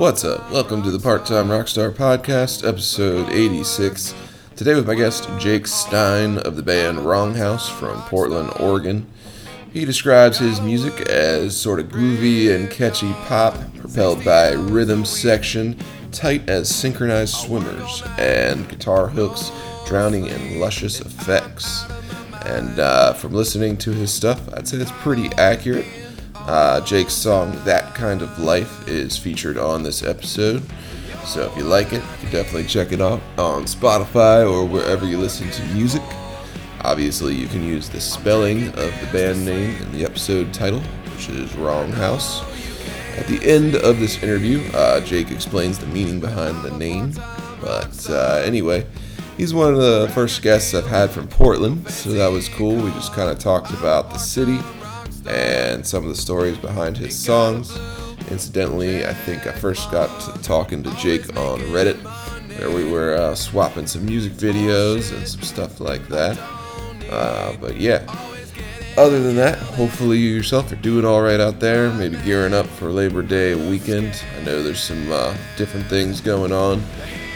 What's up? Welcome to the Part Time Rockstar Podcast, episode 86. Today with my guest, Jake Stein of the band Wrong House from Portland, Oregon. He describes his music as sort of groovy and catchy pop, propelled by rhythm section, tight as synchronized swimmers, and guitar hooks drowning in luscious effects. And uh, from listening to his stuff, I'd say that's pretty accurate. Uh, Jake's song That Kind of Life is featured on this episode. So if you like it, you can definitely check it out on Spotify or wherever you listen to music. Obviously, you can use the spelling of the band name in the episode title, which is Wrong House. At the end of this interview, uh, Jake explains the meaning behind the name. But uh, anyway, he's one of the first guests I've had from Portland, so that was cool. We just kind of talked about the city and some of the stories behind his songs. Incidentally, I think I first got to talking to Jake on Reddit, where we were uh, swapping some music videos and some stuff like that. Uh, but yeah, other than that, hopefully you yourself are doing all right out there. Maybe gearing up for Labor Day weekend. I know there's some uh, different things going on,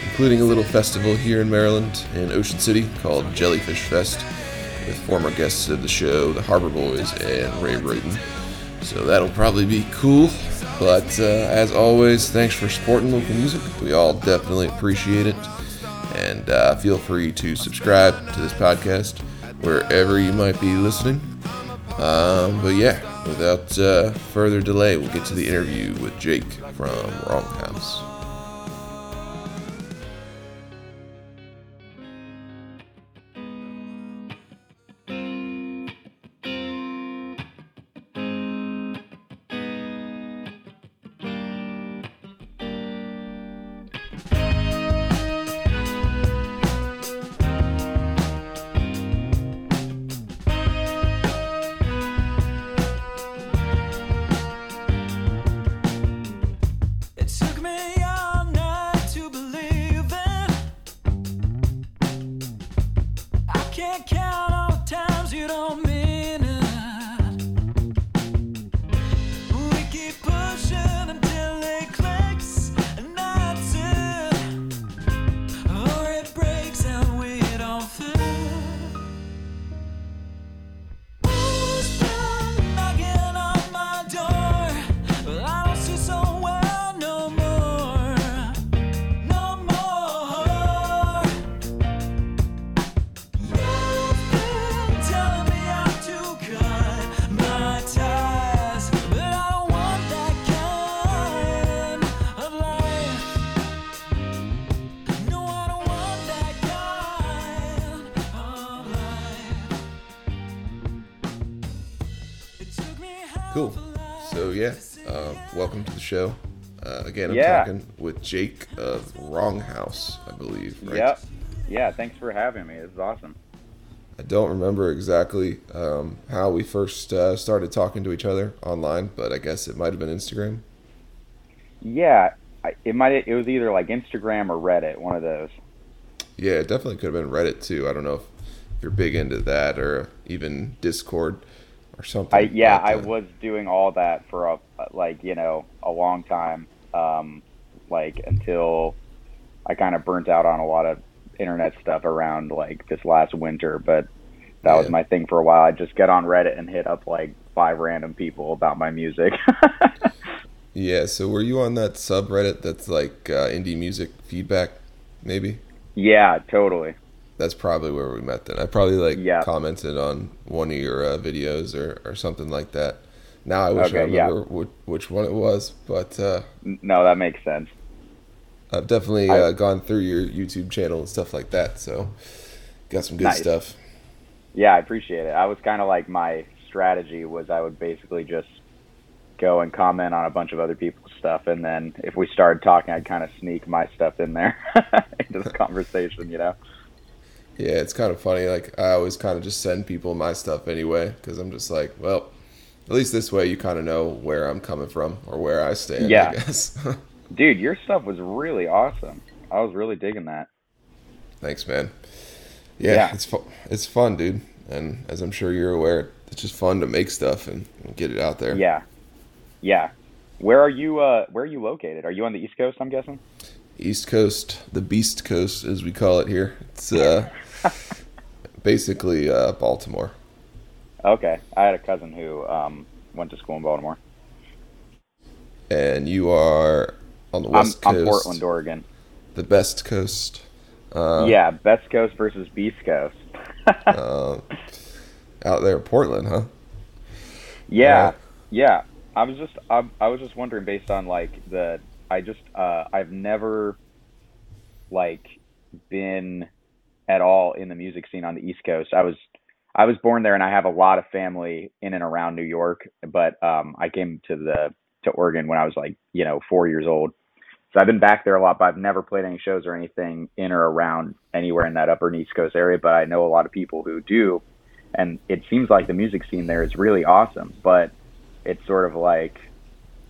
including a little festival here in Maryland in Ocean City called Jellyfish Fest with former guests of the show, the Harbor Boys and Ray Brayton. So that'll probably be cool. But uh, as always, thanks for supporting local music. We all definitely appreciate it. And uh, feel free to subscribe to this podcast wherever you might be listening. Um, but yeah, without uh, further delay, we'll get to the interview with Jake from Wrong House. Cool. So yeah, uh, welcome to the show. Uh, again, I'm Yeah. talking with Jake of Wrong House, I believe. Right? Yep. Yeah, thanks for having me. This is awesome. I don't remember exactly um, how we first uh, started talking to each other online, but I guess it might have been Instagram. Yeah, I, it might it was either like Instagram or Reddit, one of those. Yeah, it definitely could have been Reddit too. I don't know if you're big into that or even Discord or something. I yeah, but, I was doing all that for a like, you know, a long time um like until I kind of burnt out on a lot of internet stuff around like this last winter, but that was my thing for a while. I just get on Reddit and hit up like five random people about my music. Yeah, so were you on that subreddit that's like uh, indie music feedback? Maybe yeah, totally. That's probably where we met. Then I probably like Yeah. commented on one of your uh, videos or or something like that. Now I wish I Okay, yeah. remember which, which one it was, but uh, No, that makes sense. I've definitely I- uh, gone through your YouTube channel and stuff like that. So got some good Nice. stuff. Yeah, I appreciate it. I was kind of like my strategy was I would basically just go and comment on a bunch of other people's stuff, and then if we started talking, I'd kind of sneak my stuff in there into the conversation. You know? Yeah, it's kind of funny. Like I always kind of just send people my stuff anyway because I'm just like, well, at least this way you kind of know where I'm coming from or where I stand. Yeah. I guess. Dude, your stuff was really awesome. I was really digging that. Thanks, man. Yeah, Yeah. it's fu- it's fun, dude. And as I'm sure you're aware, it's just fun to make stuff and, and get it out there. Yeah, yeah, Where are you? Uh, where are you located? Are you on the East Coast? I'm guessing. East Coast, the Beast Coast, as we call it here. It's uh, basically uh, Baltimore. Okay, I had a cousin who um, went to school in Baltimore. And you are on the I'm, West Coast, I'm Portland, Oregon. the Best Coast. Uh, yeah, Best Coast versus Beast Coast. uh, out there in Portland, huh? Yeah, Right. yeah. I was just I, I was just wondering based on like the I just uh I've never like been at all in the music scene on the East Coast. I was I was born there and I have a lot of family in and around New York, but um I came to the to Oregon when I was like, you know, 4 years old. So I've been back there a lot, but I've never played any shows or anything in or around anywhere in that upper East Coast area, but I know a lot of people who do and it seems like the music scene there is really awesome, but it's sort of like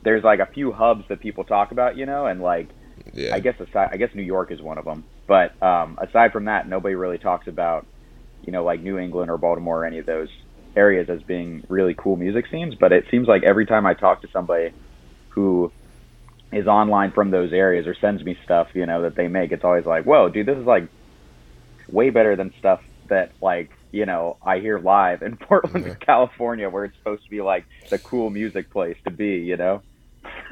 there's like a few hubs that people talk about, you know, and like Yeah. I guess aside, I guess New York is one of them. But um, aside from that, nobody really talks about, you know, like New England or Baltimore or any of those areas as being really cool music scenes. But it seems like every time I talk to somebody who is online from those areas or sends me stuff, you know, that they make, it's always like, whoa, dude, this is like way better than stuff that like you know I hear live in Portland, Yeah. California, where it's supposed to be like the cool music place to be, you know.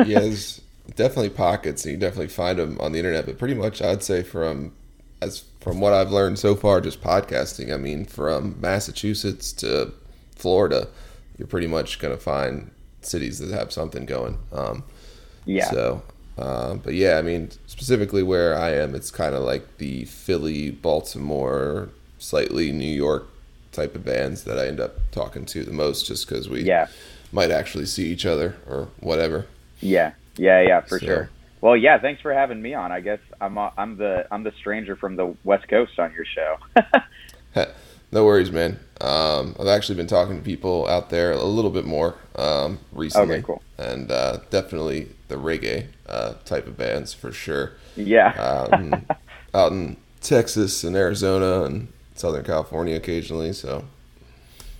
yeah, there's definitely pockets, and you definitely find them on the internet. But pretty much, I'd say from as from what I've learned so far, just podcasting. I mean, from Massachusetts to Florida, you're pretty much gonna find cities that have something going. Um, Yeah. So, um, but yeah, I mean, specifically where I am, it's kind of like the Philly, Baltimore, slightly New York type of bands that I end up talking to the most, just because we Yeah. might actually see each other or whatever. Yeah, yeah, yeah, for So- sure. Well, yeah, thanks for having me on. I guess I'm uh, I'm the I'm the stranger from the West Coast on your show. no worries, man. Um, I've actually been talking to people out there a little bit more um, recently, Okay, cool. and uh, definitely the reggae uh, type of bands for sure. yeah, Um, out in Texas and Arizona and Southern California occasionally. So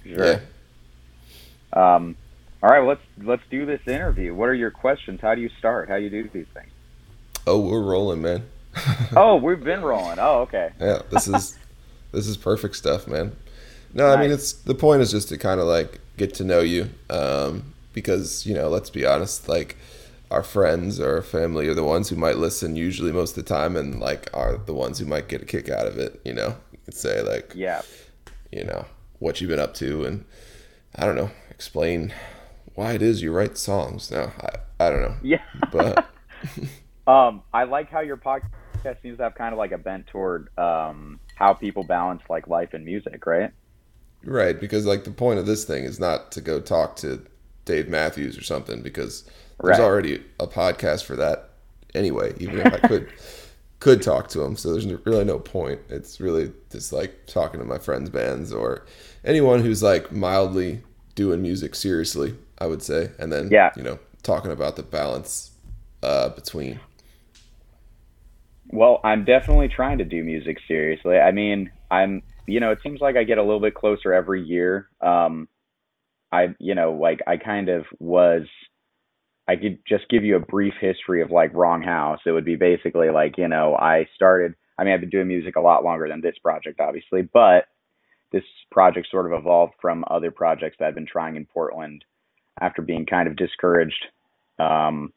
sure. yeah, Um, all right, let's let's do this interview. What are your questions? How do you start? How do you do these things? oh, we're rolling, man. Oh, we've been rolling. Oh, okay. yeah, this is this is perfect stuff, man. No, I mean it's the point is just to kind of like get to know you, um, because you know, let's be honest, like our friends or our family are the ones who might listen usually most of the time, and like are the ones who might get a kick out of it. You know, you could say like, Yeah, you know, what you've been up to, and I don't know, explain why it is you write songs. No, I I don't know, yeah. but Um, I like how your podcast seems to have kind of like a bent toward um, how people balance like life and music, right? Right, because like the point of this thing is not to go talk to Dave Matthews or something because there's Right. already a podcast for that anyway. Even if I could could talk to him, so there's really no point. It's really just like talking to my friends' bands or anyone who's like mildly doing music seriously. I would say, and then Yeah. you know talking about the balance uh, between. Well, I'm definitely trying to do music seriously. I mean, I'm, you know, it seems like I get a little bit closer every year. Um, I, you know, like I kind of was, I could just give you a brief history of like Wrong House. It would be basically like, you know, I started, I mean, I've been doing music a lot longer than this project, obviously, but this project sort of evolved from other projects that I've been trying in Portland after being kind of discouraged, um,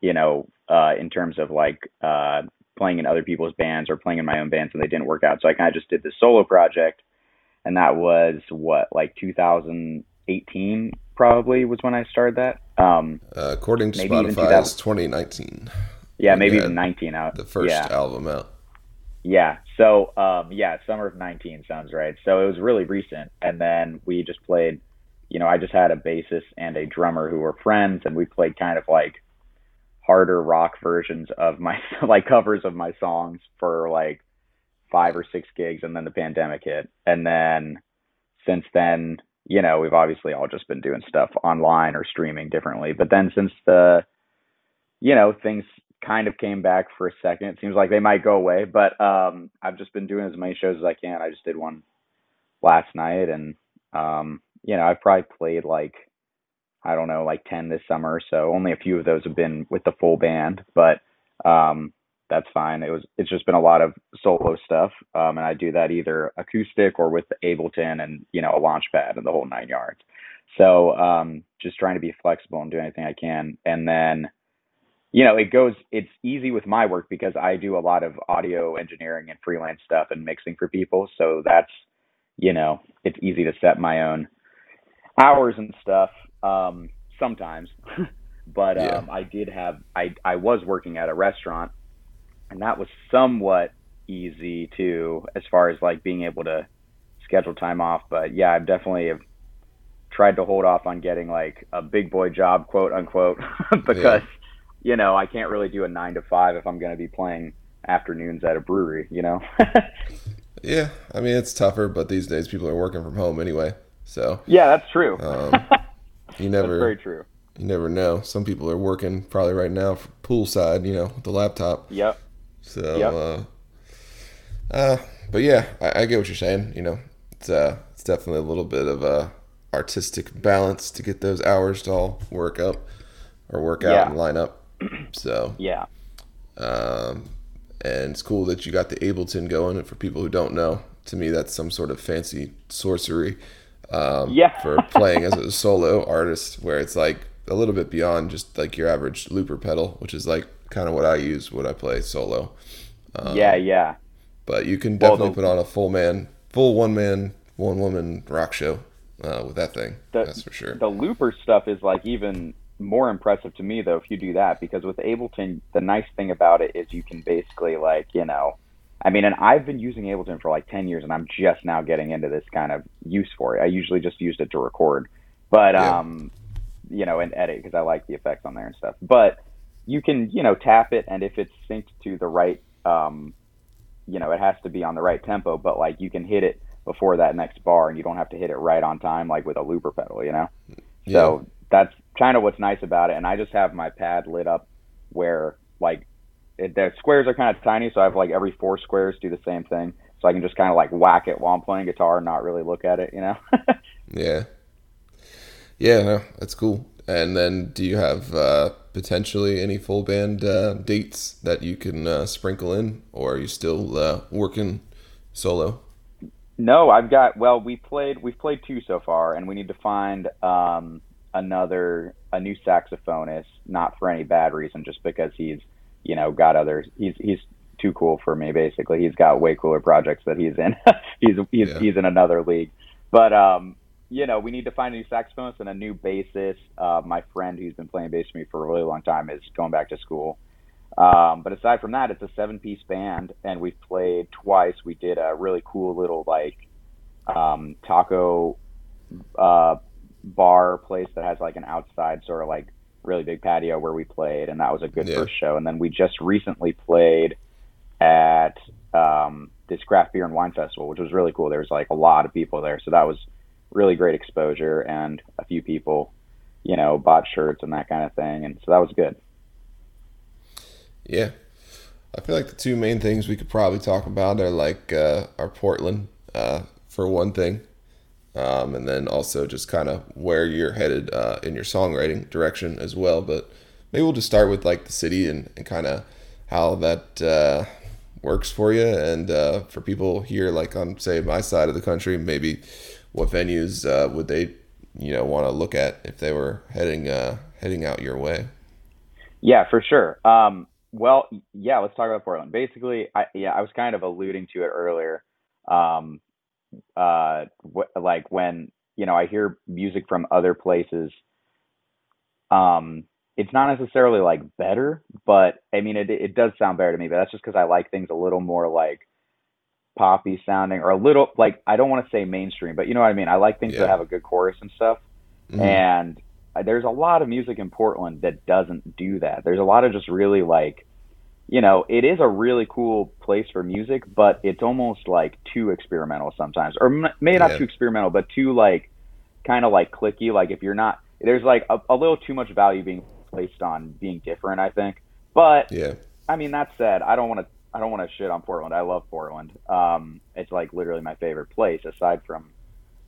you know, uh, in terms of like, uh, playing in other people's bands or playing in my own bands and they didn't work out. So I kind of just did this solo project and that was what, like 2018 probably was when I started that. Um, Uh, according to Spotify, 2000. it's 2019, yeah, maybe even had 19 out. the first yeah. album out. Yeah. So, um, yeah, summer of 19 sounds right. So it was really recent. And then we just played, you know, I just had a bassist and a drummer who were friends and we played kind of like harder rock versions of my, like covers of my songs for like five or six gigs. And then the pandemic hit. And then since then, you know, we've obviously all just been doing stuff online or streaming differently. But then since the, you know, things kind of came back for a second. It seems like they might go away, but um, I've just been doing as many shows as I can. I just did one last night, and um, you know, I've probably played like I don't know, like 10 this summer. So only a few of those have been with the full band, but um, that's fine. It was it's just been a lot of solo stuff, um, and I do that either acoustic or with Ableton and you know a launch pad and the whole nine yards. So um, just trying to be flexible and do anything I can, and then you know it goes. It's easy with my work because I do a lot of audio engineering and freelance stuff and mixing for people. So that's you know it's easy to set my own hours and stuff um, sometimes. but Yeah. um, I did have I I was working at a restaurant, and that was somewhat easy too, as far as like being able to schedule time off. But yeah, I've definitely have tried to hold off on getting like a big boy job, quote unquote, because you know I can't really do a nine to five if I'm going to be playing afternoons at a brewery. You know. Yeah, I mean it's tougher, but these days people are working from home anyway, so yeah, that's true. um, you that's never very true. you never know. Some people are working probably right now poolside, you know, with the laptop. Yep. So, Yep. uh, uh, but yeah, I, I get what you're saying. You know, it's uh, it's definitely a little bit of a artistic balance to get those hours to all work up or work out Yeah. and line up. So, Yeah. um, and it's cool that you got the Ableton going. And for people who don't know, to me, that's some sort of fancy sorcery. Um, Yeah. for playing as a solo artist, where it's like a little bit beyond just like your average looper pedal, which is like kind of what I use when I play solo. Um, yeah. Yeah. but you can Well, definitely the- put on a full man, full one man, one woman rock show uh, with that thing. The- that's for sure. the looper stuff is like even more impressive to me though if you do that because with ableton the nice thing about it is you can basically like you know i mean and i've been using ableton for like 10 years and i'm just now getting into this kind of use for it. I usually just used it to record. But Yeah. um you know and edit because i like the effects on there and stuff. But you can you know tap it and if it's synced to the right um you know it has to be on the right tempo but like you can hit it before that next bar and you don't have to hit it right on time like with a looper pedal you know? So that's kind of what's nice about it. And I just have my pad lit up where like it, the squares are kind of tiny, so I have like every four squares do the same thing, so I can just kind of like whack it while I'm playing guitar and not really look at it, you know. Yeah. Yeah, no, that's cool. And then do you have uh, potentially any full band uh, dates that you can uh, sprinkle in, or are you still uh, working solo? no, I've got well, we played we've played two so far, and we need to find um, another a new saxophonist, not for any bad reason, just because he's you know got other he's he's too cool for me basically. He's got way cooler projects that he's in. he's he's Yeah. he's in another league. But um you know, we need to find a new saxophonist and a new bassist. Uh, my friend who's been playing bass for me for a really long time is going back to school. Um, but aside from that, it's a seven piece band and we've played twice. We did a really cool little like um, taco uh, bar place that has like an outside sort of like really big patio where we played, and that was a good Yeah. first show. And then we just recently played at um, this craft beer and wine festival, which was really cool. There was like a lot of people there, so that was really great exposure, and a few people, you know, bought shirts and that kind of thing, and so that was good. Yeah. I feel like the two main things we could probably talk about are like uh, our Portland, uh, for one thing, um, and then also just kind of where you're headed uh, in your songwriting direction as well. But maybe we'll just start with like the city and, and kind of how that uh, works for you, and uh, for people here, like on say my side of the country, maybe what venues uh, would they, you know, want to look at if they were heading uh, heading out your way. Yeah, for sure. Um, well, yeah, let's talk about Portland. Basically, I yeah, I was kind of alluding to it earlier. Um, uh, wh- like when you know I hear music from other places, um, it's not necessarily like better, but I mean it it does sound better to me. But that's just because I like things a little more like poppy sounding or a little like I don't want to say mainstream, but you know what I mean. I like things Yeah. that have a good chorus and stuff Mhm. and uh, there's a lot of music in Portland that doesn't do that. There's a lot of just really like, you know, it is a really cool place for music, but it's almost like too experimental sometimes, or maybe not Yeah. too experimental, but too like, kind of like clicky. Like if you're not, there's like a, a little too much value being placed on being different. I think, but yeah, I mean, that said, I don't want to. I don't want to shit on Portland. I love Portland. Um, it's like literally my favorite place, aside from,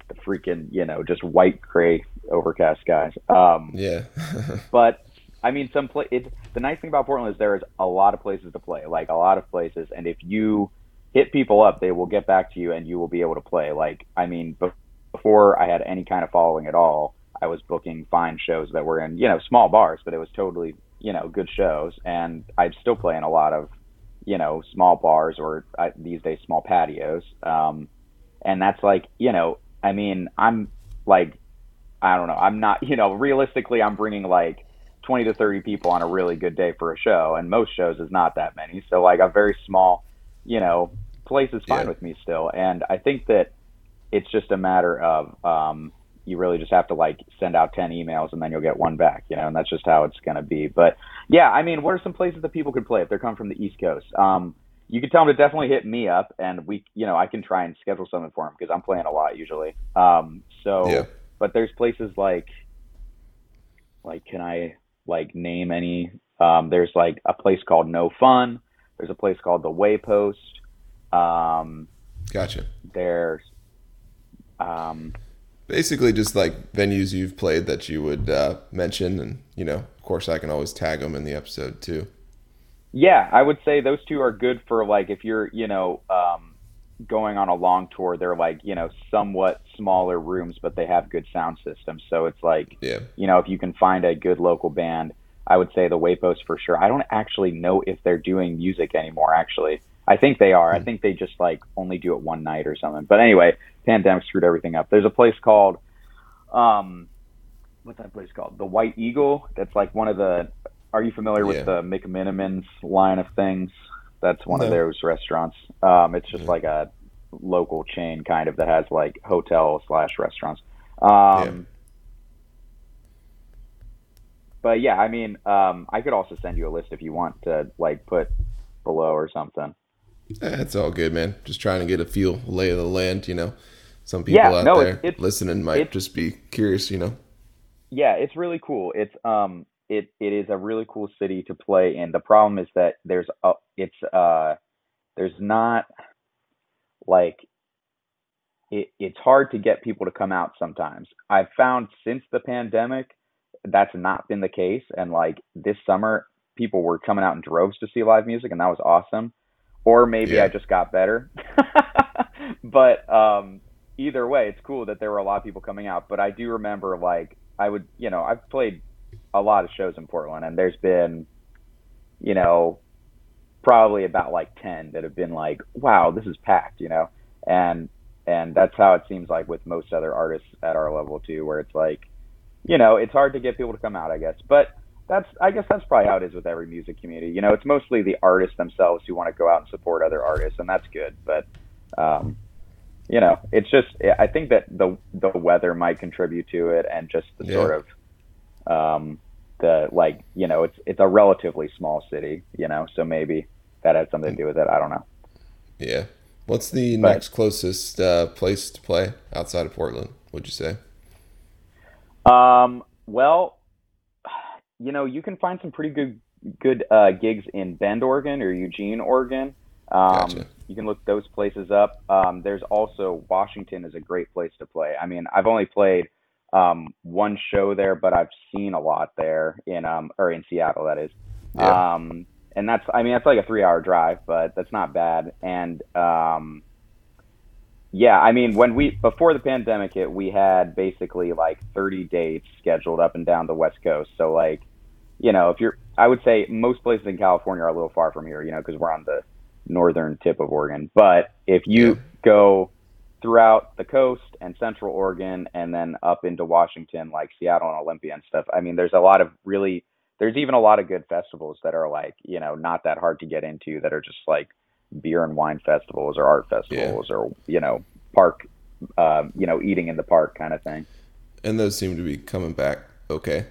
the freaking you know just white gray overcast skies. Um, Yeah. but I mean, some play. It's the nice thing about Portland is there is a lot of places to play, like a lot of places, and if you hit people up, they will get back to you, and you will be able to play. Like, I mean, be- before I had any kind of following at all, I was booking fine shows that were in you know small bars, but it was totally you know good shows, and I'm still playing a lot of you know small bars or uh, these days small patios, um, and that's like you know, I mean, I'm like I don't know. I'm not, you know, realistically, I'm bringing like 20 to 30 people on a really good day for a show, and most shows is not that many. So, like, a very small, you know, place is fine Yeah. with me still. And I think that it's just a matter of um, you really just have to like send out 10 emails and then you'll get one back, you know, and that's just how it's going to be. But yeah, I mean, what are some places that people could play if they're coming from the East Coast? Um, you could tell them to definitely hit me up, and we, you know, I can try and schedule something for them because I'm playing a lot usually. Um, so, Yeah. but there's places like, like, can I like name any? Um, there's like a place called No Fun. There's a place called the Waypost. Um, Gotcha. there's, um, Basically, just like venues you've played that you would uh, mention, and you know, of course, I can always tag them in the episode too. Yeah, I would say those two are good for like if you're, you know, um, going on a long tour. They're like, you know, somewhat smaller rooms, but they have good sound systems. So it's like, Yeah. you know, if you can find a good local band, I would say the Waypost for sure. I don't actually know if they're doing music anymore. Actually, I think they are. I think they just like only do it one night or something. But anyway, pandemic screwed everything up. There's a place called, um, what's that place called? The White Eagle. That's like one of the. Are you familiar Yeah. with the McMenamins line of things? That's one of those restaurants. Um, it's just Yeah. like a local chain kind of that has like hotel slash restaurants. Um, But yeah, I mean, um, I could also send you a list if you want to like put below or something. That's all good, man. Just trying to get a feel, lay of the land. You know, some people Yeah, out no, there it's- it's- listening might it's- just be curious. You know. Yeah, it's really cool. It's um it it is a really cool city to play in. The problem is that there's a it's uh there's not like it it's hard to get people to come out sometimes. I've found since the pandemic that's not been the case and like this summer people were coming out in droves to see live music and that was awesome. Or maybe Yeah. I just got better. but um either way, it's cool that there were a lot of people coming out. But I do remember, like, I would, you know, I've played a lot of shows in Portland, and there's been, you know, probably about like ten that have been like, wow, this is packed, you know, and and that's how it seems like with most other artists at our level too, where it's like, you know, it's hard to get people to come out, I guess, but. That's, I guess that's probably how it is with every music community. You know, it's mostly the artists themselves who want to go out and support other artists, and that's good. But, um, you know, it's just I think that the the weather might contribute to it, and just the Yeah. sort of um, the like you know it's it's a relatively small city, you know, so maybe that has something to do with it. I don't know. Yeah. What's the But- next closest uh, place to play outside of Portland? Would you say? Um, well, you know, you can find some pretty good good uh, gigs in Bend, Oregon, or Eugene, Oregon. Um, Gotcha. You can look those places up. Um, there's also Washington is a great place to play. I mean, I've only played um, one show there, but I've seen a lot there in um or in Seattle. That is. Yeah. Um, and that's I mean that's like a three hour drive, but that's not bad. And um, yeah, I mean when we before the pandemic hit, we had basically like 30 dates scheduled up and down the West Coast. So like, you know, if you're, I would say most places in California are a little far from here, you know, because we're on the northern tip of Oregon. But if you Yeah. go throughout the coast and central Oregon and then up into Washington, like Seattle and Olympia and stuff, I mean, there's a lot of really, there's even a lot of good festivals that are like, you know, not that hard to get into that are just like beer and wine festivals or art festivals or, you know, park, uh, you know, eating in the park kind of thing. And those seem to be coming back okay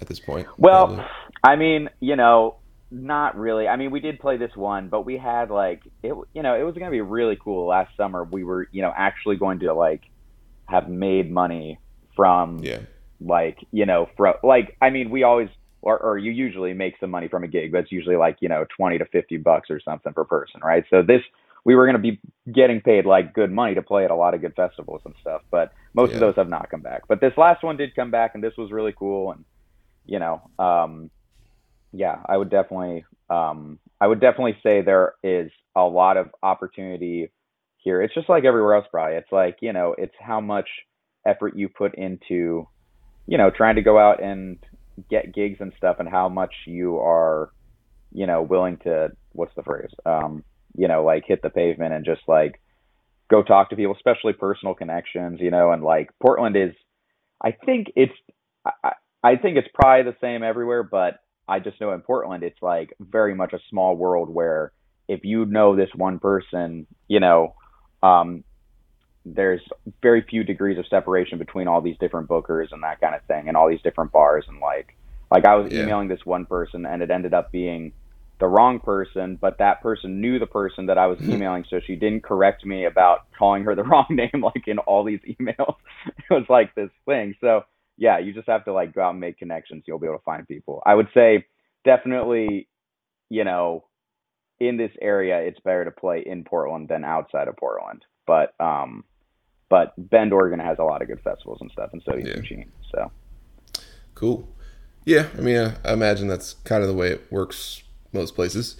at this point. Well, probably. I mean, you know, not really. I mean, we did play this one, but we had like it. You know, it was going to be really cool. Last summer, we were, you know, actually going to like have made money from yeah. like you know from like I mean, we always or or you usually make some money from a gig, but it's usually like you know twenty to fifty bucks or something per person, right? So this we were going to be getting paid like good money to play at a lot of good festivals and stuff. But most Yeah. of those have not come back. But this last one did come back, and this was really cool. And you know, um, yeah, I would definitely, um, I would definitely say there is a lot of opportunity here. It's just like everywhere else, probably. It's like you know, it's how much effort you put into, you know, trying to go out and get gigs and stuff, and how much you are, you know, willing to what's the phrase, um, you know, like hit the pavement and just like go talk to people, especially personal connections, you know, and like Portland is, I think it's, I, I think it's probably the same everywhere, but I just know in Portland, it's like very much a small world where if you know this one person, you know, um, there's very few degrees of separation between all these different bookers and that kind of thing, and all these different bars and like, like I was Yeah. emailing this one person and it ended up being the wrong person, but that person knew the person that I was emailing, so she didn't correct me about calling her the wrong name, like in all these emails. it was like this thing. So yeah, you just have to like go out and make connections. You'll be able to find people. I would say definitely, you know, in this area, it's better to play in Portland than outside of Portland. But um, but Bend, Oregon has a lot of good festivals and stuff, and so Yeah. Eugene. So Cool. Yeah, I mean, I, I imagine that's kind of the way it works most places.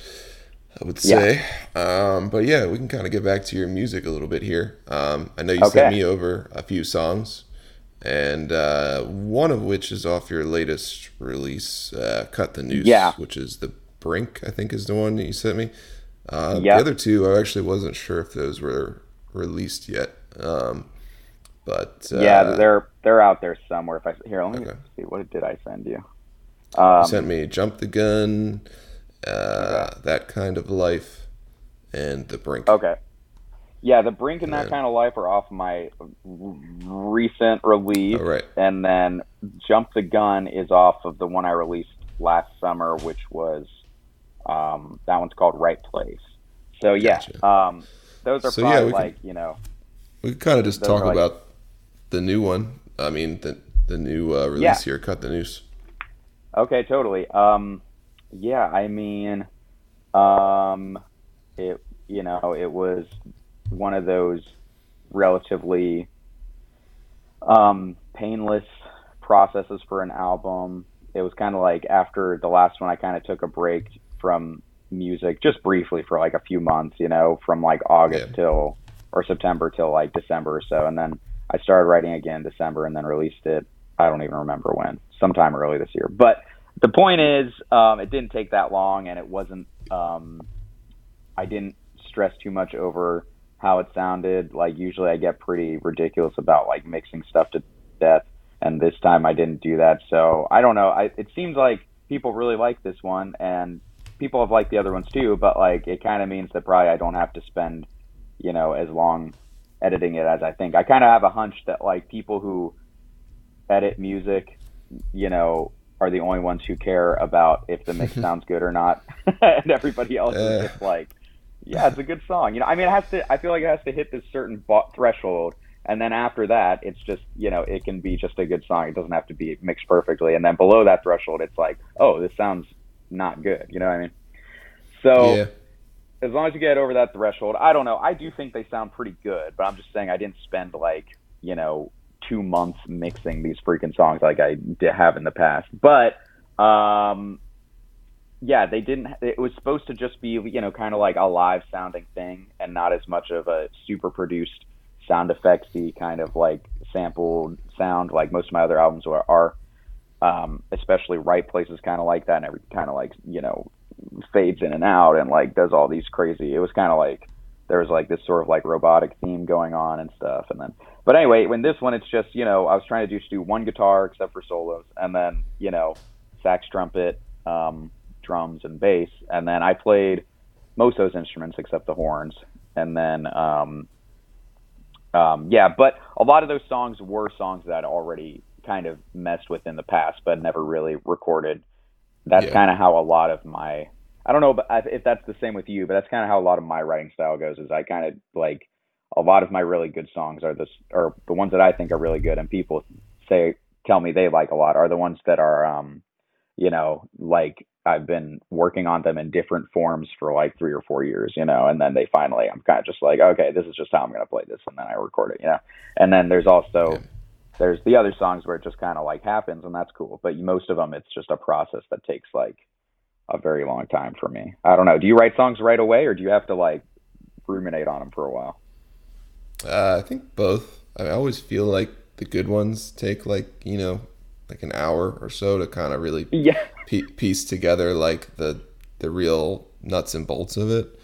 I would say, Yeah. say. Um, but yeah, we can kind of get back to your music a little bit here. Um, I know you sent me over a few songs, and uh, one of which is off your latest release, uh, "Cut the Noose," Yeah. which is the Brink. I think is the one that you sent me. Uh, Yeah. The other two, I actually wasn't sure if those were released yet. Um, but uh, yeah, they're they're out there somewhere. If I here, let me Okay. see. What did I send you? Um, You sent me Jump the Gun, uh, That Kind of Life, and The Brink. Okay. Yeah, the Brink and that Yeah. kind of life are off my r- recent release, All right. and then Jump the Gun is off of the one I released last summer, which was um, that one's called Right Place. So yeah, Gotcha. um, those are So, yeah, probably can- like you know We could kind of just talk like- about the new one. I mean, the the new uh, release Yeah. here, Cut the Noose. Okay, totally. Um, yeah, I mean, um, it you know it was one of those relatively um, painless processes for an album. It was kind of like after the last one, I kind of took a break from music just briefly for like a few months, you know, from like August Yeah. till or September till like December or so, and then I started writing again in December and then released it. I don't even remember when, sometime early this year. But the point is, um, it didn't take that long, and it wasn't. Um, I didn't stress too much over how it sounded. Like usually, I get pretty ridiculous about like mixing stuff to death, and this time I didn't do that. So I don't know. I, it seems like people really like this one, and people have liked the other ones too. But like, it kind of means that probably I don't have to spend, you know, as long editing it as I think. I kind of have a hunch that like people who edit music, you know, are the only ones who care about if the mix sounds good or not, and everybody else Yeah. is uh, just like, yeah, it's a good song. You know, I mean, it has to. I feel like it has to hit this certain bo- threshold, and then after that, it's just you know, it can be just a good song. It doesn't have to be mixed perfectly, and then below that threshold, it's like, oh, this sounds not good. You know what I mean? So yeah, as long as you get over that threshold, I don't know. I do think they sound pretty good, but I'm just saying I didn't spend like you know two months mixing these freaking songs like I did have in the past. But um, yeah, they didn't. It was supposed to just be you know kind of like a live sounding thing, and not as much of a super produced sound effectsy kind of like sampled sound like most of my other albums are. are um, especially right places kind of like that, and every kind of like you know fades in and out and like does all these crazy. It was kind of like there was like this sort of like robotic theme going on and stuff. And then, but anyway, when this one, it's just you know I was trying to just do one guitar except for solos, and then you know sax, trumpet, um, drums, and bass, and then I played most of those instruments except the horns, and then um, um, yeah, but a lot of those songs were songs that I'd already kind of messed with in the past, but never really recorded. That's Yeah. kind of how a lot of my I don't know if that's the same with you, but that's kind of how a lot of my writing style goes. Is I kind of like a lot of my really good songs are this or the ones that I think are really good, and people say tell me they like a lot are the ones that are um you know, like I've been working on them in different forms for like three or four years, you know, and then they finally, I'm kind of just like, okay, this is just how I'm going to play this. And then I record it, you know, and then there's also, there's the other songs where it just kind of like happens and that's cool. But most of them, it's just a process that takes like a very long time for me. I don't know. Do you write songs right away or do you have to like ruminate on them for a while? Uh, I think both. I always feel like the good ones take like you know like an hour or so to kind of really Yeah. pie- piece together like the the real nuts and bolts of it.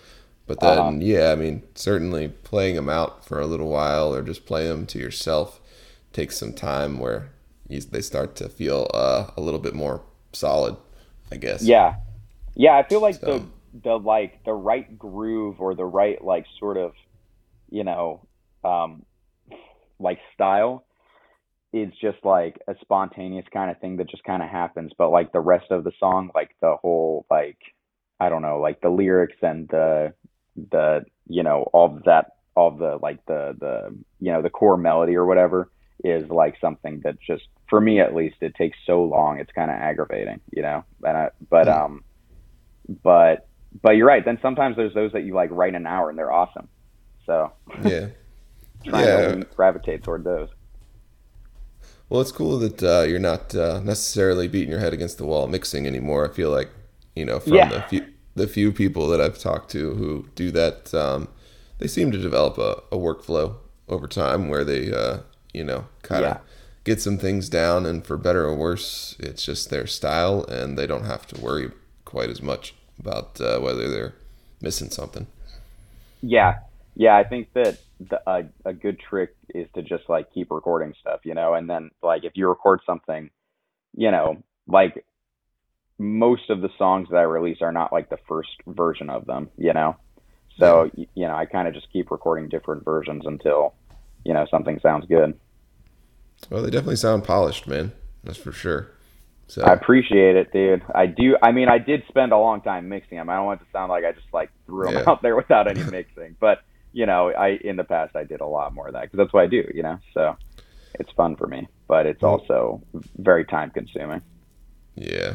But then, Uh-huh. yeah, I mean, certainly playing them out for a little while or just play them to yourself takes some time where you, they start to feel uh, a little bit more solid, I guess. Yeah. Yeah, I feel like So- the the like the right groove or the right like sort of, you know, um like style is just like a spontaneous kind of thing that just kind of happens, but like the rest of the song, like the whole like I don't know, like the lyrics and the the you know, all of that all of the like the the you know, the core melody or whatever is like something that just for me at least it takes so long it's kind of aggravating you know and I, but Hmm. um but but you're right then sometimes there's those that you like write in an hour and they're awesome so Yeah. trying Yeah. to gravitate toward those Well, it's cool that uh, you're not uh, necessarily beating your head against the wall mixing anymore. I feel like, you know, from Yeah. the few the few people that I've talked to who do that, um, they seem to develop a, a workflow over time where they, uh, you know, kind of Yeah. get some things down, and for better or worse, it's just their style, and they don't have to worry quite as much about uh, whether they're missing something. yeah yeah i think that the, a, a good trick is to just like keep recording stuff you know and then like if you record something you know like most of the songs that i release are not like the first version of them you know so y you know i kind of just keep recording different versions until you know something sounds good Well, they definitely sound polished, man. That's for sure. So i appreciate it dude i do i mean i did spend a long time mixing them i don't want it to sound like i just like threw them Yeah. out there without any mixing but you know i in the past i did a lot more of that because that's what i do you know so it's fun for me but it's also very time consuming Yeah.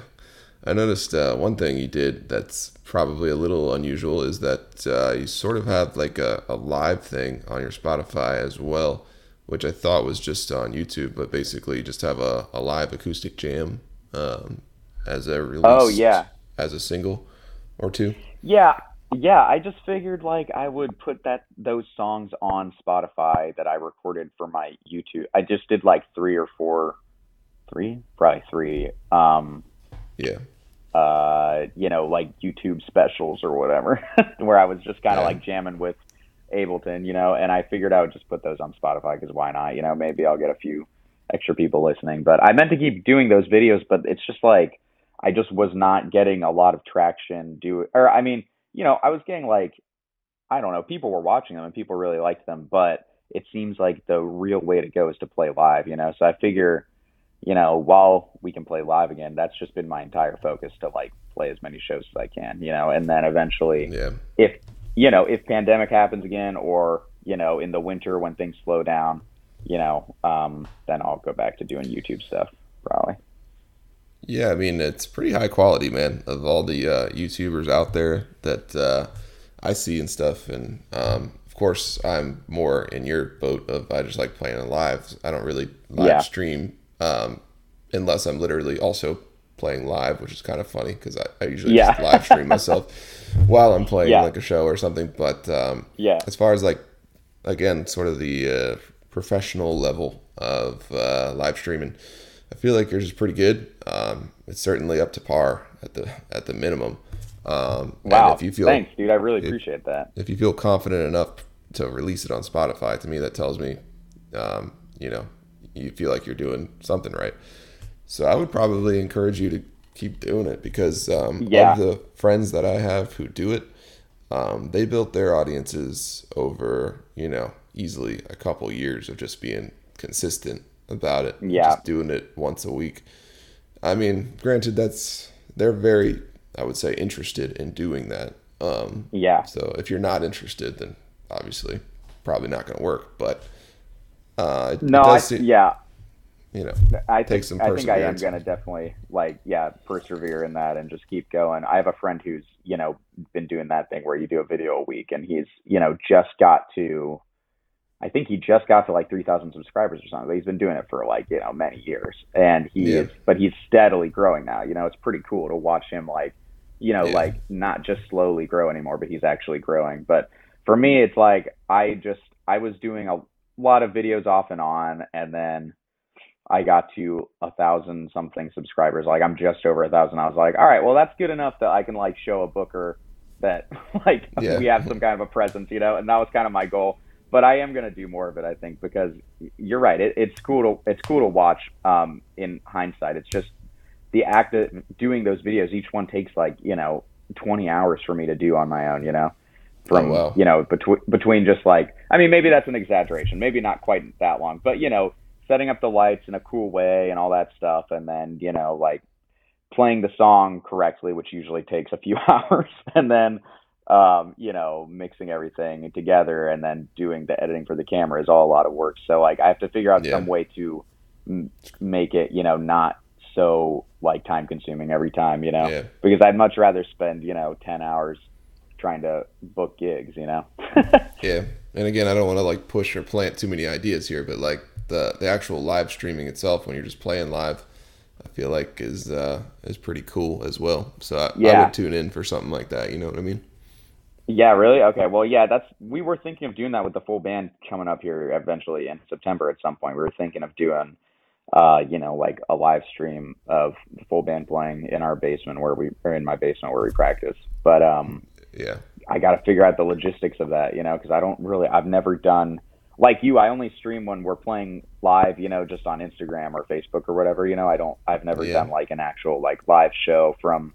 I noticed uh, one thing you did that's probably a little unusual is that uh, you sort of have like a, a live thing on your Spotify as well, which I thought was just on YouTube, but basically you just have a, a live acoustic jam um, as a release. Oh, yeah. As a single or two. yeah yeah i just figured like i would put that those songs on spotify that i recorded for my youtube i just did like three or four three probably three um Yeah. uh, you know, like YouTube specials or whatever, where I was just kind of Yeah. like jamming with Ableton, you know, and I figured I would just put those on Spotify because why not? You know, maybe I'll get a few extra people listening. But I meant to keep doing those videos, but it's just like I just was not getting a lot of traction. Do or I mean, you know, I was getting like I don't know, people were watching them and people really liked them, but it seems like the real way to go is to play live, you know. So I figure you know, while we can play live again, that's just been my entire focus to like play as many shows as I can, you know, and then eventually Yeah. if you know, if pandemic happens again or, you know, in the winter when things slow down, you know, um, then I'll go back to doing YouTube stuff probably. Yeah, I mean it's pretty high quality, man. Of all the uh, YouTubers out there that uh, I see and stuff, and um, of course I'm more in your boat of I just like playing live. I don't really live Yeah. stream um, unless I'm literally also playing live, which is kind of funny because I, I usually Yeah. just live stream myself while I'm playing Yeah. like a show or something. But um, Yeah. as far as like again sort of the uh, professional level of uh, live streaming i feel like yours is pretty good um, it's certainly up to par at the at the minimum um, and Wow. if you feel Thanks, dude. I really appreciate that. if you feel confident enough to release it on spotify to me that tells me um, you know you feel like you're doing something right so i would probably encourage you to keep doing it because um, Yeah. of the friends that i have who do it um, they built their audiences over you know easily a couple years of just being consistent about it Yeah. just doing it once a week i mean granted that's they're very i would say interested in doing that um, Yeah. so if you're not interested then obviously probably not going to work but uh, No, I, seem- yeah. you know, I Take think some I think I am gonna definitely like yeah persevere in that and just keep going. I have a friend who's you know been doing that thing where you do a video a week, and he's you know just got to, I think he just got to like three thousand subscribers or something. But he's been doing it for like you know many years, and he Yeah. is but he's steadily growing now. You know it's pretty cool to watch him like you know Yeah. like not just slowly grow anymore, but he's actually growing. But for me, it's like I just I was doing a lot of videos off and on, and then I got to a thousand something subscribers. Like I'm just over a thousand. I was like, all right, well that's good enough that I can like show a booker that like Yeah. we have some kind of a presence, you know. And that was kind of my goal. But I am gonna do more of it, I think, because you're right. It, it's cool to it's cool to watch. Um, in hindsight, it's just the act of doing those videos. Each one takes like you know 20 hours for me to do on my own. You know, from Oh, wow. you know between between just like I mean maybe that's an exaggeration. Maybe not quite that long, but you know setting up the lights in a cool way and all that stuff, and then you know like playing the song correctly, which usually takes a few hours, and then um, you know mixing everything together, and then doing the editing for the camera is all a lot of work. So like I have to figure out Yeah. some way to m- make it you know not so like time consuming every time, you know, Yeah. because I'd much rather spend you know ten hours trying to book gigs, you know. Yeah, and again, I don't want to like push or plant too many ideas here, but like the the actual live streaming itself, when you're just playing live, I feel like is uh, is pretty cool as well. So I, I would tune in for something like that. You know what I mean? Yeah, really? Okay. Well, yeah, that's we were thinking of doing that with the full band coming up here eventually in September at some point. We were thinking of doing uh, you know, like a live stream of the full band playing in our basement where we or in my basement where we practice. But um Yeah, I got to figure out the logistics of that, you know, because I don't really, I've never done like you. I only stream when we're playing live, you know, just on Instagram or Facebook or whatever. You know, I don't, I've never Yeah. done like an actual like live show from,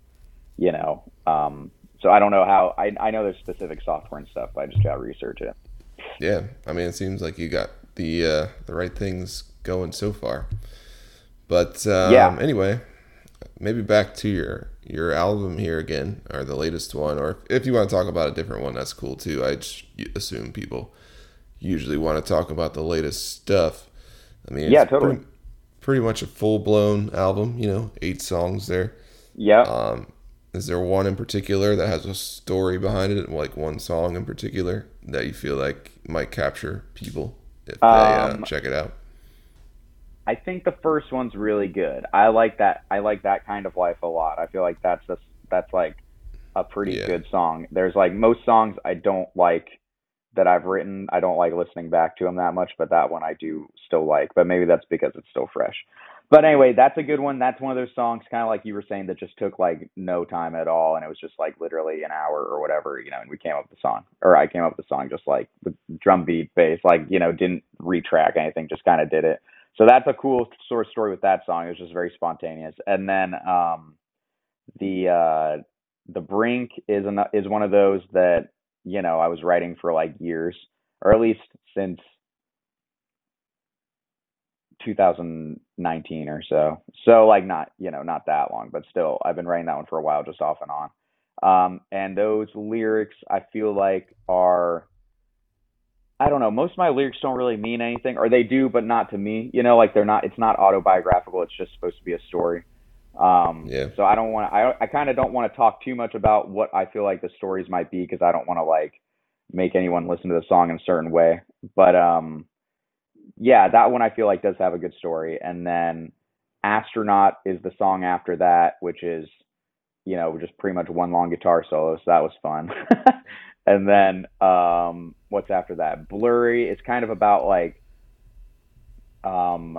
you know, um, so I don't know how. I I know there's specific software and stuff. But I just got to research it. yeah. I mean, it seems like you got the uh, the right things going so far. But um, Yeah. anyway, maybe back to your your album here again, or the latest one, or if you want to talk about a different one, that's cool too. I just assume people usually want to talk about the latest stuff. I mean, Yeah, totally. Pretty, pretty much a full blown album. You know, eight songs there. Yeah. Um, is there one in particular that has a story behind it, like one song in particular that you feel like might capture people if they uh, Um, check it out? I think the first one's really good. I like that. I like that kind of life a lot. I feel like that's a, that's like a pretty Yeah. good song. There's like most songs I don't like that I've written. I don't like listening back to them that much, but that one I do still like. But maybe that's because it's still fresh. But anyway, that's a good one. That's one of those songs, kind of like you were saying, that just took like no time at all, and it was just like literally an hour or whatever, you know. And we came up with the song, or I came up with the song just like the drum beat, bass, like you know, didn't retrack anything, just kind of did it. So that's a cool sort of story with that song. It was just very spontaneous. And then um, the uh, the brink is an, is one of those that you know I was writing for like years, or at least since 2019 or so. So like not you know not that long, but still I've been writing that one for a while, just off and on. Um, and those lyrics I feel like are I don't know. Most of my lyrics don't really mean anything, or they do, but not to me. You know, like they're not. It's not autobiographical. It's just supposed to be a story. Um, Yeah. So I don't want. to I I kind of don't want to talk too much about what I feel like the stories might be because I don't want to like make anyone listen to the song in a certain way. But um, yeah, that one I feel like does have a good story. And then Astronaut is the song after that, which is you know just pretty much one long guitar solo. So that was fun. and then um, what's after that? Blurry is kind of about like um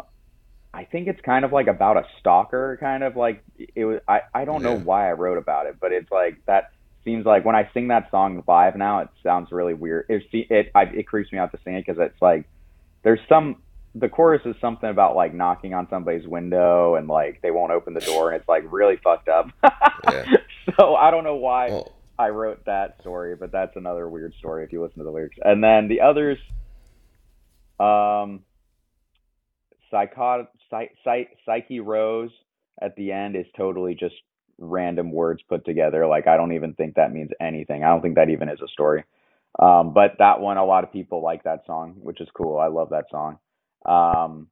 I think it's kind of like about a stalker, kind of like it was. I I don't know why I wrote about it, but it's like that seems like when I sing that song live now, it sounds really weird. It it I, it creeps me out to sing it because it's like there's some the chorus is something about like knocking on somebody's window and like they won't open the door and it's like really fucked up. Yeah. So I don't know why Well, I wrote that story, but that's another weird story if you listen to the lyrics. And then the others, um, psychot, psych, psych, psyche rose at the end is totally just random words put together. Like I don't even think that means anything. I don't think that even is a story. Um, but that one, a lot of people like that song, which is cool. I love that song. Um,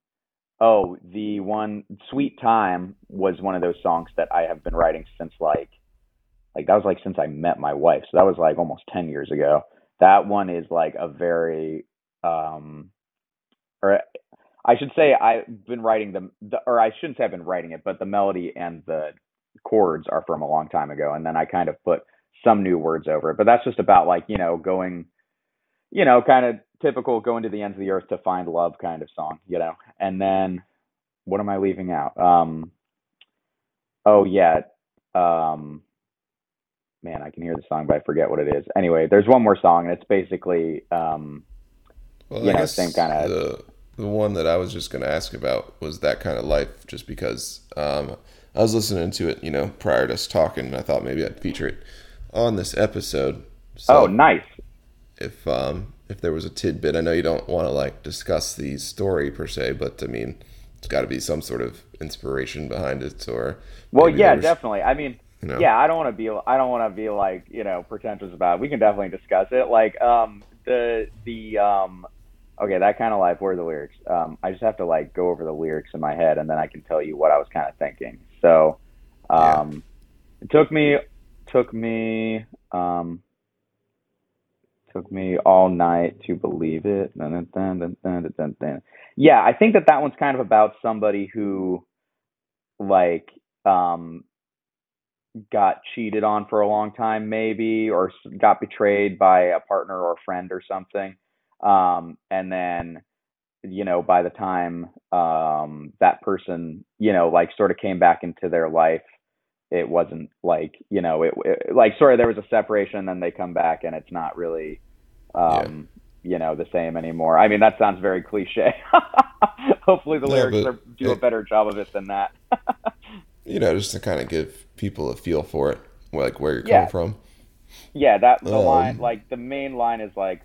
oh, the one "Sweet Time" was one of those songs that I have been writing since like, like that was like since I met my wife. So that was like almost ten years ago. That one is like a very, um, or I should say I've been writing the, the or I shouldn't say I've been writing it, but the melody and the chords are from a long time ago, and then I kind of put some new words over it. But that's just about like you know going, you know, kind of typical going to the ends of the earth to find love kind of song, you know. And then what am I leaving out? Um, oh yeah, um, man, I can hear the song, but I forget what it is. Anyway, there's one more song, and it's basically um, Well, you know, same kinda- the the one that I was just going to ask about was that kind of life, just because um, I was listening to it, you know, prior to us talking, and I thought maybe I'd feature it on this episode. So oh nice. if um if there was a tidbit, I know you don't want to like discuss the story per se, but I mean, it's got to be some sort of inspiration behind it, or Well, yeah, definitely. I mean, You know? yeah, I don't want to be, I don't want to be like, you know, pretentious about. it. We can definitely discuss it. Like, um, the the um, okay, that kind of life. Where are the lyrics? Um, I just have to like go over the lyrics in my head, and then I can tell you what I was kind of thinking. So, um, it took me, took me, um, took me all night to believe it. Dun, dun, dun. Yeah, I think that that one's kind of about somebody who, like, um, got cheated on for a long time, maybe, or got betrayed by a partner or a friend or something. Um, and then, you know, by the time um, that person, you know, like sort of came back into their life, it wasn't like, you know, it, it like sort of there was a separation, and then they come back, and it's not really, um, you know, the same anymore. I mean, that sounds very cliche. Hopefully, the lyrics but are, do a better job of it than that. you know, just to kind of give people a feel for it, like where you're Yeah. coming from. Yeah, that the Um, line, like the main line is like,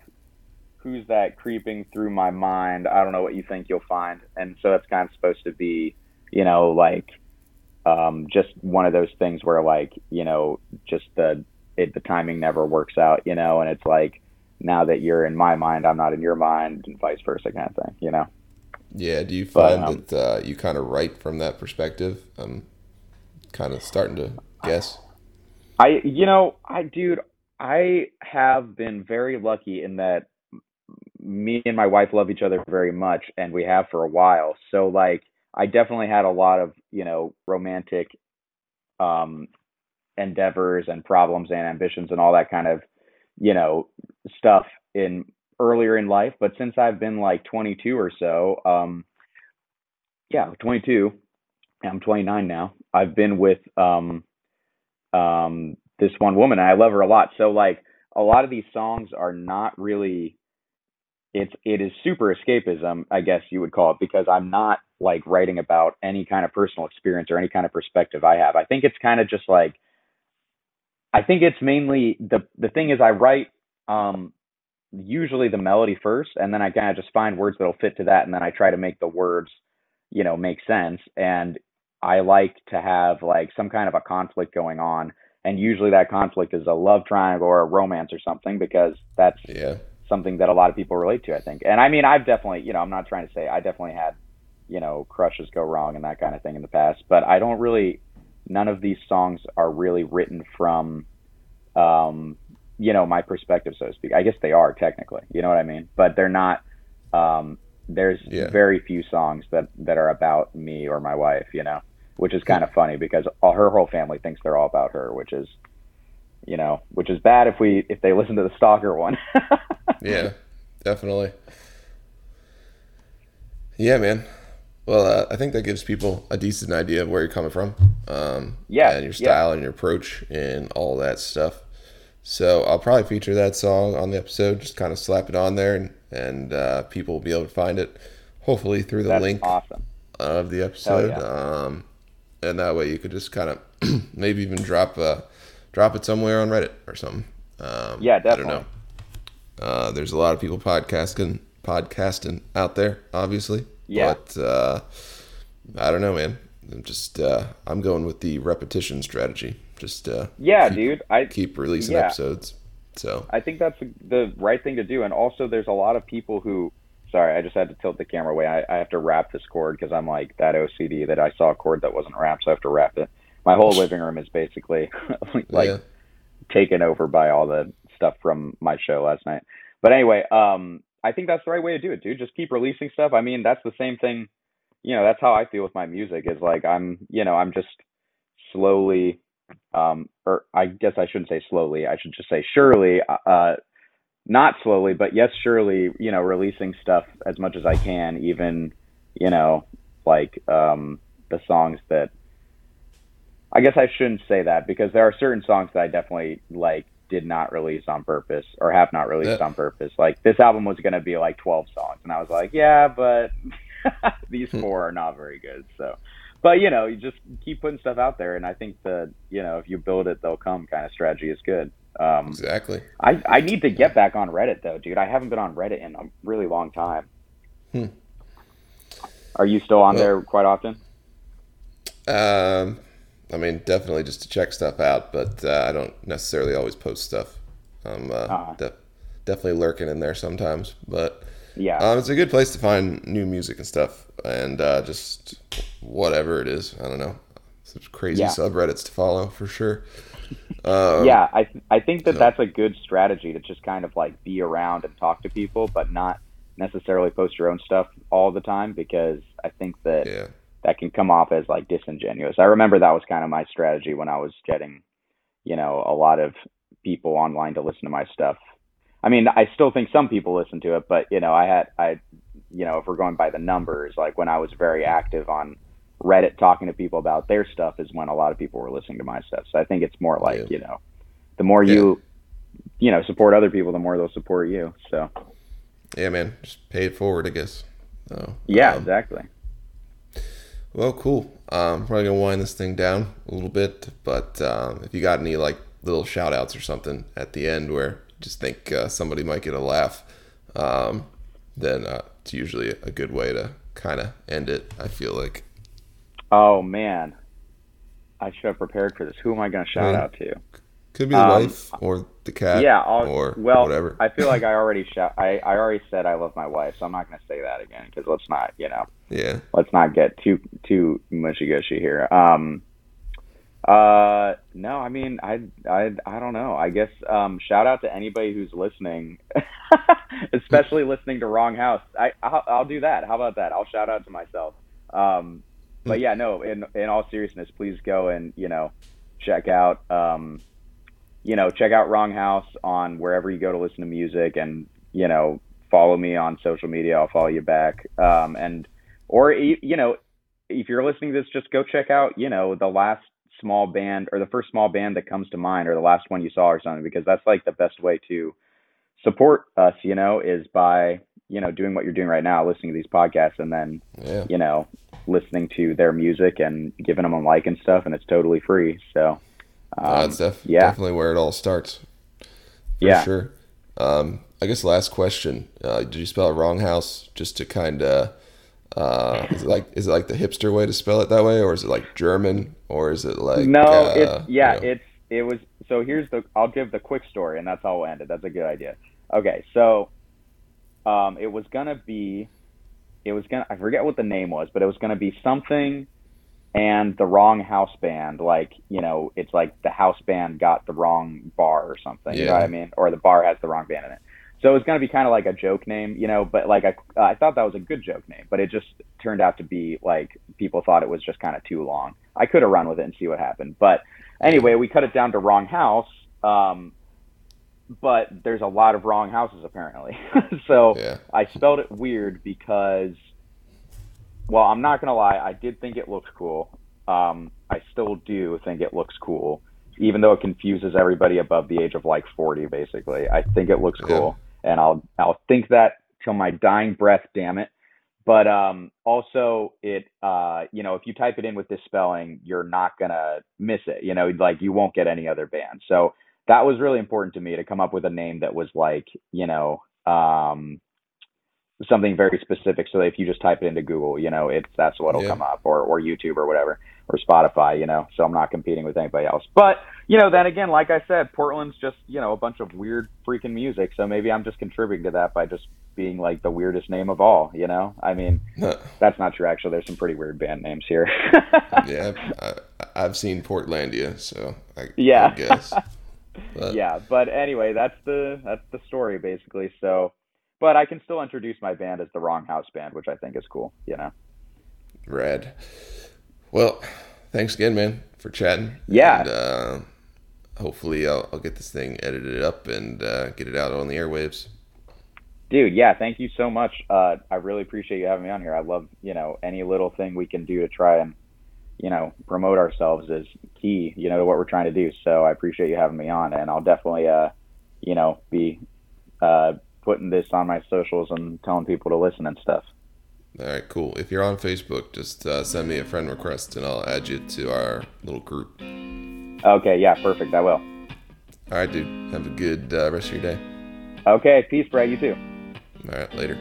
"Who's that creeping through my mind? I don't know what you think you'll find." And so it's kind of supposed to be, you know, like, um, just one of those things where like, you know, just the it, the timing never works out, you know, and it's like now that you're in my mind, I'm not in your mind, and vice versa, kind of thing, you know. Yeah, do you But, find um, that uh, you kind of write from that perspective? I'm kind of starting to guess. I, you know, I, dude, I have been very lucky in that me and my wife love each other very much, and we have for a while. So, like, I definitely had a lot of, you know, romantic um, endeavors and problems and ambitions and all that kind of, you know, stuff in earlier in life. But since I've been like 22 or so, um, yeah, 22, I'm 29 now. I've been with um, um, this one woman, and I love her a lot. So like a lot of these songs are not really. It's it is super escapism, I guess you would call it, because I'm not like writing about any kind of personal experience or any kind of perspective I have. I think it's kind of just like. I think it's mainly the the thing is I write um, usually the melody first, and then I kind of just find words that'll fit to that, and then I try to make the words, you know, make sense. And I like to have like some kind of a conflict going on, and usually that conflict is a love triangle or a romance or something because that's Yeah, something that a lot of people relate to, I think. And I mean, I've definitely, you know, I'm not trying to say I definitely had, you know, crushes go wrong and that kind of thing in the past, but I don't really none of these songs are really written from um you know, my perspective so to speak. I guess they are technically, you know what I mean? But they're not um there's Yeah. very few songs that that are about me or my wife, you know, which is kind of funny because all her whole family thinks they're all about her, which is you know, which is bad if we if they listen to the stalker one. yeah, definitely. Yeah, man. Well, uh, I think that gives people a decent idea of where you're coming from. Um, Yeah, and your yeah. style and your approach and all that stuff. So I'll probably feature that song on the episode. Just kind of slap it on there, and and uh, people will be able to find it. Hopefully through the That's link awesome. of the episode. yeah. Um, and that way you could just kind of maybe even drop uh, drop it somewhere on Reddit or something. Um, Yeah, I don't know. Uh, there's a lot of people podcasting podcasting out there, obviously. Yeah. But uh, I don't know, man. I'm just uh, I'm going with the repetition strategy. Just uh, Yeah, keep, dude. I keep releasing yeah. episodes. So I think that's the right thing to do. And also, there's a lot of people who Sorry, I just had to tilt the camera away. I, I have to wrap this cord because I'm like that OCD that I saw a cord that wasn't wrapped, so I have to wrap it. My whole living room is basically like yeah. taken over by all the stuff from my show last night. But anyway, um, I think that's the right way to do it, dude. Just keep releasing stuff. I mean, that's the same thing. You know, that's how I feel with my music. Is like I'm, you know, I'm just slowly, um, or I guess I shouldn't say slowly. I should just say surely, uh, not slowly, but yes, surely. You know, releasing stuff as much as I can, even, you know, like um, the songs that. I guess I shouldn't say that because there are certain songs that I definitely like did not release on purpose or have not released Yeah. on purpose. Like this album was going to be like 12 songs and I was like, yeah, but these Hmm. four are not very good. So, but you know, you just keep putting stuff out there and I think that, you know, if you build it, they'll come kind of strategy is good. Um, Exactly. I, I need to get back on Reddit though, dude. I haven't been on Reddit in a really long time. Hmm. Are you still on Well- there quite often? Um, I mean, definitely just to check stuff out, but uh, I don't necessarily always post stuff. I'm uh, Uh-huh. de- definitely lurking in there sometimes, but Yeah. um, it's a good place to find new music and stuff, and uh, just whatever it is. I don't know, some crazy Yeah. subreddits to follow for sure. Um, yeah, I I think that so- that's a good strategy to just kind of like be around and talk to people, but not necessarily post your own stuff all the time because I think that yeah, that can come off as like disingenuous. I remember that was kind of my strategy when I was getting, you know, a lot of people online to listen to my stuff. I mean, I still think some people listen to it, but you know, I had I you know, if we're going by the numbers, like when I was very active on Reddit talking to people about their stuff is when a lot of people were listening to my stuff. So I think it's more like, Yeah. you know, the more you you know, support other people, the more they'll support you. So yeah, man, just pay it forward, I guess. So, yeah, um, exactly. Well, cool. Um, probably gonna wind this thing down a little bit, but um, if you got any like little shout outs or something at the end where you just think uh, somebody might get a laugh, um, then uh, it's usually a good way to kind of end it. I feel like. Oh man. I should have prepared for this. Who am I going to shout Yeah. out to? Could be the Um, wife or the cat. yeah, I'll, or well, whatever. I feel like I already shout. I, I already said I love my wife, so I'm not going to say that again because let's not, you know, yeah. let's not get too too mushy gushy here. Um, uh, no, I mean, I I I don't know. I guess um, shout out to anybody who's listening, especially listening to Wrong House. I I'll, I'll do that. How about that? I'll shout out to myself. Um, but yeah, no. In in all seriousness, please go and you know check out um, you know check out Wrong House on wherever you go to listen to music, and you know follow me on social media. I'll follow you back. Um, and or you know if you're listening to this, just go check out you know the last small band or the first small band that comes to mind or the last one you saw or something because that's like the best way to support us you know is by you know doing what you're doing right now listening to these podcasts and then Yeah. you know listening to their music and giving them a like and stuff and it's totally free so um, Uh, that's def- yeah definitely where it all starts. Yeah. sure. Um, I guess last question. Uh, did you spell it wrong house just to kind of uh, is it like is it like the hipster way to spell it that way, or is it like German, or is it like no uh, it's yeah you know- it's it was so here's the i'll give the quick story and that's how we'll end it that's a good idea okay so um it was gonna be it was gonna i forget what the name was but it was gonna be something and the wrong house band like you know it's like the house band got the wrong bar or something you know Yeah. what i mean? Or the bar has the wrong band in it. So it's going to be kind of like a joke name you know but like I, I thought that was a good joke name but it just turned out to be like people thought it was just kind of too long. I could have run with it and see what happened but anyway we cut it down to wrong house um, but there's a lot of wrong houses apparently. So yeah, I spelled it weird because, well, I'm not gonna lie, I did think it looked cool. Um, I still do think it looks cool, even though it confuses everybody above the age of like 40. Basically, I think it looks cool, and I'll I'll think that till my dying breath. Damn it. But um, also, it uh, you know, if you type it in with this spelling, you're not gonna miss it. You know, like you won't get any other band. So that was really important to me to come up with a name that was like, you know, um, something very specific so if you just type it into Google, you know, it's that's what'll Yeah. come up or, or YouTube or whatever. or Spotify, you know. So I'm not competing with anybody else. But you know, then again, like I said, Portland's just you know a bunch of weird freaking music. So maybe I'm just contributing to that by just being like the weirdest name of all. You know, I mean, that's not true. Actually, there's some pretty weird band names here. yeah, I, I've seen Portlandia, so I, Yeah. I guess. But, yeah, but anyway, that's the that's the story basically. So, but I can still introduce my band as the Wrong House Band, which I think is cool. You know. Rad. Well, thanks again, man, for chatting. Yeah. And, uh, hopefully, I'll, I'll get this thing edited up and uh, get it out on the airwaves. Dude, yeah, thank you so much. Uh, I really appreciate you having me on here. I love, you know, any little thing we can do to try and, you know, promote ourselves is key, you know, to what we're trying to do. So I appreciate you having me on, and I'll definitely, uh, you know, be uh, putting this on my socials and telling people to listen and stuff. All right, cool. If you're on Facebook, just uh, send me a friend request and I'll add you to our little group. Okay, yeah, perfect. I will. All right, dude. Have a good uh, rest of your day. Okay, peace, Brett. You too. All right, later.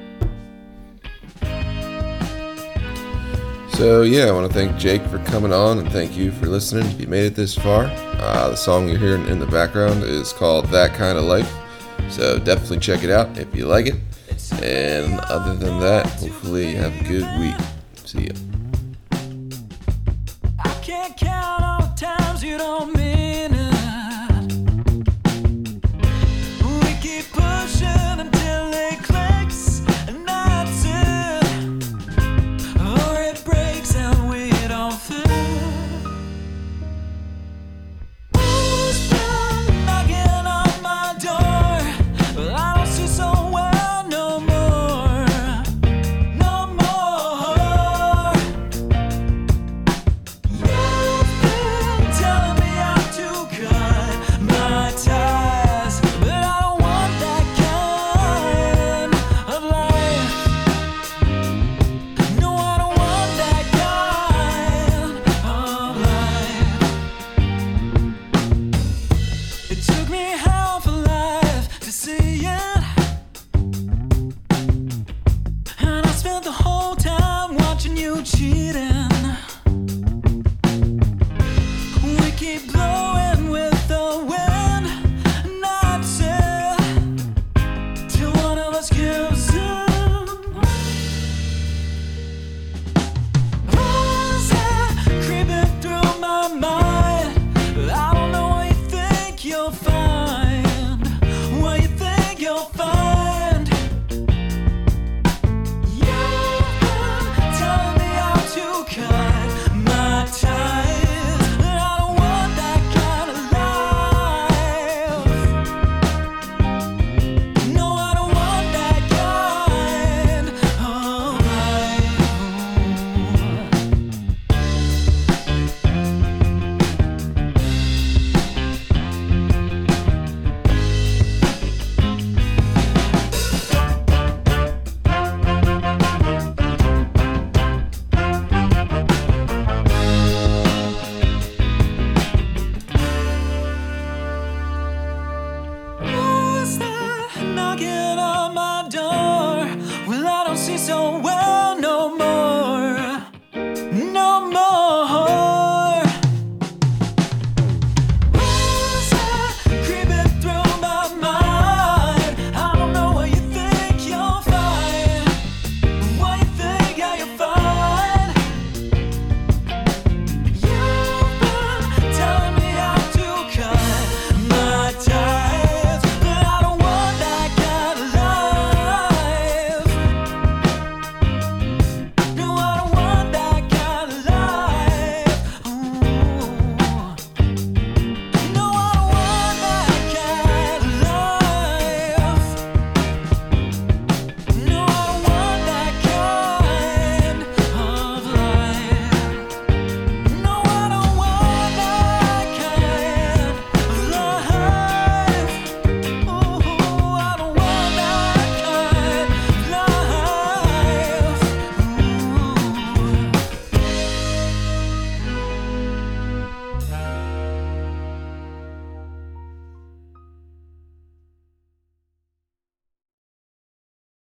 So, yeah, I want to thank Jake for coming on and thank you for listening. If you made it this far, uh, the song you're hearing in the background is called That Kind of Life. So, definitely check it out if you like it. And other than that, hopefully, you have a good week. See ya.